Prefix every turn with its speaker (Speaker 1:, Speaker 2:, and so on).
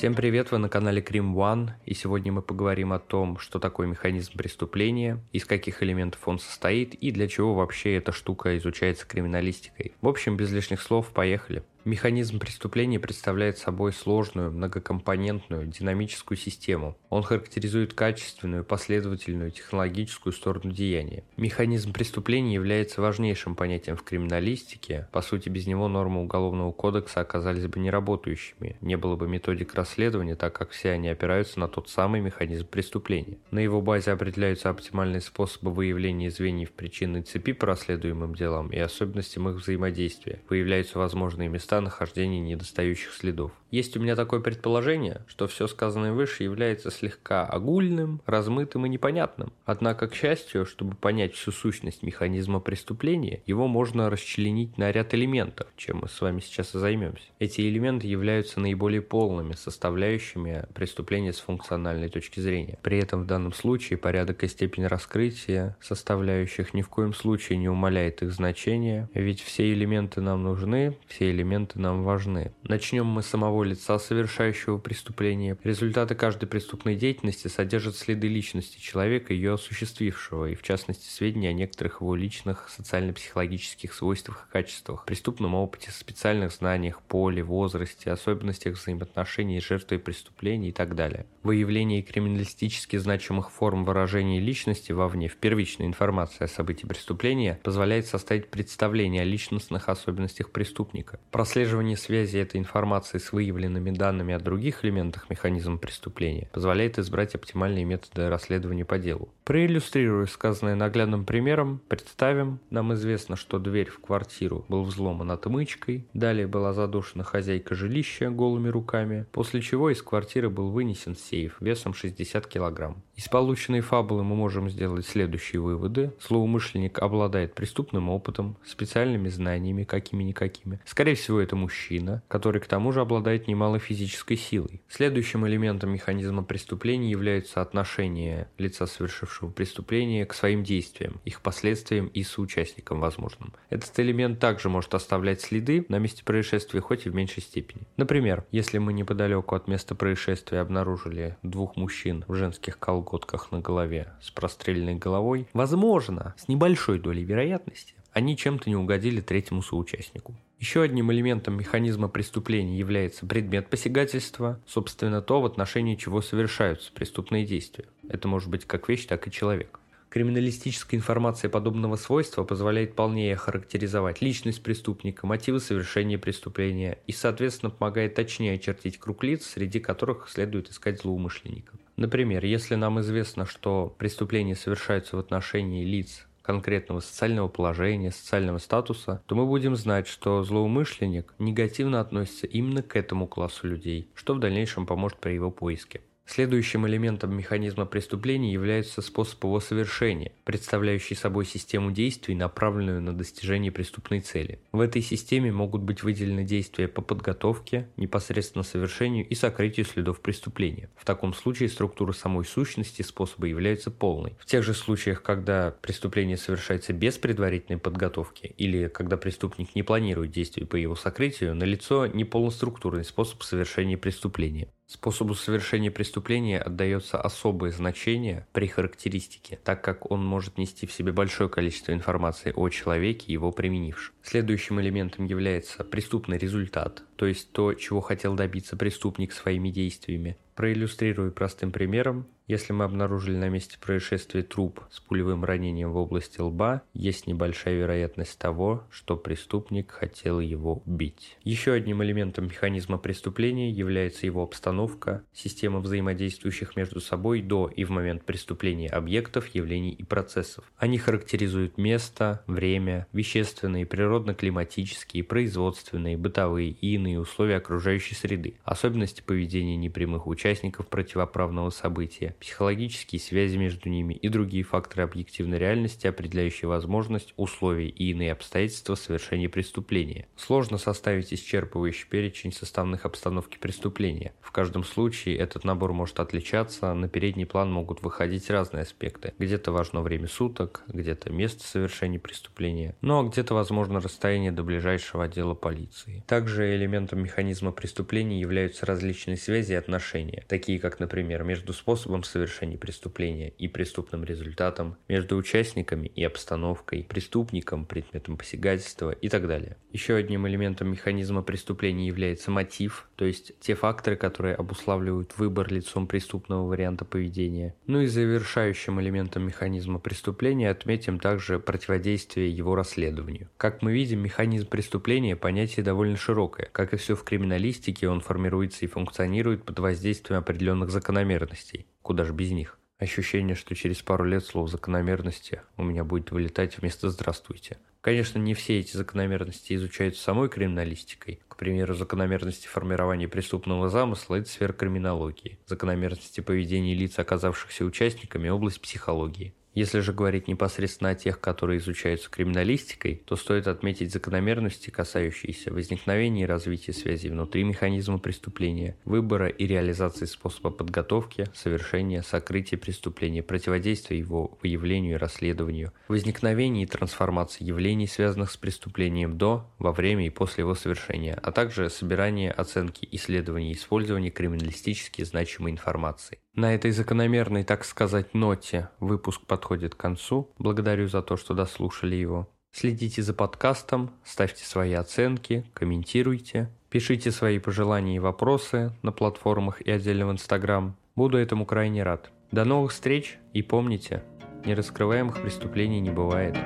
Speaker 1: Всем привет, вы на канале Крим One, и сегодня мы поговорим о том, что такое механизм преступления, из каких элементов он состоит и для чего вообще эта штука изучается криминалистикой. В общем, без лишних слов, поехали. Механизм преступления представляет собой сложную, многокомпонентную, динамическую систему. Он характеризует качественную, последовательную, технологическую сторону деяния. Механизм преступления является важнейшим понятием в криминалистике. По сути, без него нормы Уголовного кодекса оказались бы неработающими. Не было бы методик расследования, так как все они опираются на тот самый механизм преступления. На его базе определяются оптимальные способы выявления звеньев причинной цепи по расследуемым делам и особенностям их взаимодействия. Выявляются возможные места места нахождения недостающих следов. Есть у меня такое предположение, что все сказанное выше является слегка огульным, размытым и непонятным. Однако, к счастью, чтобы понять всю сущность механизма преступления, его можно расчленить на ряд элементов, чем мы с вами сейчас и займемся. Эти элементы являются наиболее полными составляющими преступления с функциональной точки зрения. При этом в данном случае порядок и степень раскрытия составляющих ни в коем случае не умаляет их значения, ведь все элементы нам нужны, все элементы моменты нам важны. Начнем мы с самого лица совершающего преступление. Результаты каждой преступной деятельности содержат следы личности человека, ее осуществившего, и в частности сведения о некоторых его личных социально-психологических свойствах и качествах, преступном опыте, специальных знаниях, поле, возрасте, особенностях взаимоотношений с жертвой преступления и так далее. Выявление криминалистически значимых форм выражения личности вовне в первичной информации о событии преступления позволяет составить представление о личностных особенностях преступника. Прослеживание связи этой информации с выявленными данными о других элементах механизма преступления позволяет избрать оптимальные методы расследования по делу. Проиллюстрируя сказанное наглядным примером, представим, нам известно, что дверь в квартиру был взломан отмычкой, далее была задушена хозяйка жилища голыми руками, после чего из квартиры был вынесен сейф весом 60 килограмм. Из полученной фабулы мы можем сделать следующие выводы. Злоумышленник обладает преступным опытом, специальными знаниями, какими-никакими. Скорее всего, это мужчина, который к тому же обладает немалой физической силой. Следующим элементом механизма преступления является отношение лица, совершившего преступление, к своим действиям, их последствиям и соучастникам возможным. Этот элемент также может оставлять следы на месте происшествия, хоть и в меньшей степени. Например, если мы неподалеку от места происшествия обнаружили двух мужчин в женских колготках на голове с простреленной головой, возможно, с небольшой долей вероятности, они чем-то не угодили третьему соучастнику. Еще одним элементом механизма преступления является предмет посягательства, собственно то, в отношении чего совершаются преступные действия. Это может быть как вещь, так и человек. Криминалистическая информация подобного свойства позволяет полнее характеризовать личность преступника, мотивы совершения преступления и, соответственно, помогает точнее очертить круг лиц, среди которых следует искать злоумышленников. Например, если нам известно, что преступления совершаются в отношении лиц, конкретного социального положения, социального статуса, то мы будем знать, что злоумышленник негативно относится именно к этому классу людей, что в дальнейшем поможет при его поиске. Следующим элементом механизма преступления является способ его совершения, представляющий собой систему действий, направленную на достижение преступной цели. В этой системе могут быть выделены действия по подготовке, непосредственно совершению и сокрытию следов преступления. В таком случае структура самой сущности способа является полной. В тех же случаях, когда преступление совершается без предварительной подготовки или когда преступник не планирует действий по его сокрытию, налицо неполноструктурный способ совершения преступления. Способу совершения преступления отдается особое значение при характеристике, так как он может нести в себе большое количество информации о человеке, его применившем. Следующим элементом является преступный результат, то есть то, чего хотел добиться преступник своими действиями. Проиллюстрирую простым примером. Если мы обнаружили на месте происшествия труп с пулевым ранением в области лба, есть небольшая вероятность того, что преступник хотел его убить. Еще одним элементом механизма преступления является его обстановка, система взаимодействующих между собой до и в момент преступления объектов, явлений и процессов. Они характеризуют место, время, вещественные, природно-климатические, производственные, бытовые и иные условия окружающей среды, особенности поведения непрямых участников противоправного события, психологические связи между ними и другие факторы объективной реальности, определяющие возможность, условия и иные обстоятельства совершения преступления. Сложно составить исчерпывающий перечень составных обстановки преступления. В каждом случае этот набор может отличаться, на передний план могут выходить разные аспекты. Где-то важно время суток, где-то место совершения преступления, ну а где-то возможно расстояние до ближайшего отдела полиции. Также элементом механизма преступления являются различные связи и отношения, такие как, например, между способом совершения преступления и преступным результатом, между участниками и обстановкой, преступником, предметом посягательства и так далее. Еще одним элементом механизма преступления является мотив, то есть те факторы, которые обуславливают выбор лицом преступного варианта поведения. Ну и завершающим элементом механизма преступления отметим также противодействие его расследованию. Как мы видим, механизм преступления – понятие довольно широкое. Как и все в криминалистике, он формируется и функционирует под воздействием определенных закономерностей. Куда же без них? Ощущение, что через пару лет слово «закономерности» у меня будет вылетать вместо «здравствуйте». Конечно, не все эти закономерности изучаются самой криминалистикой. К примеру, закономерности формирования преступного замысла – это сфера криминологии. Закономерности поведения лиц, оказавшихся участниками – область психологии. Если же говорить непосредственно о тех, которые изучаются криминалистикой, то стоит отметить закономерности, касающиеся возникновения и развития связей внутри механизма преступления, выбора и реализации способа подготовки, совершения, сокрытия преступления, противодействия его выявлению и расследованию, возникновения и трансформации явлений, связанных с преступлением до, во время и после его совершения, а также собирания, оценки, исследования и использования криминалистически значимой информации. На этой закономерной, так сказать, ноте выпуск подходит к концу. Благодарю за то, что дослушали его. Следите за подкастом, ставьте свои оценки, комментируйте, пишите свои пожелания и вопросы на платформах и отдельно в Инстаграм. Буду этому крайне рад. До новых встреч и помните, нераскрываемых преступлений не бывает.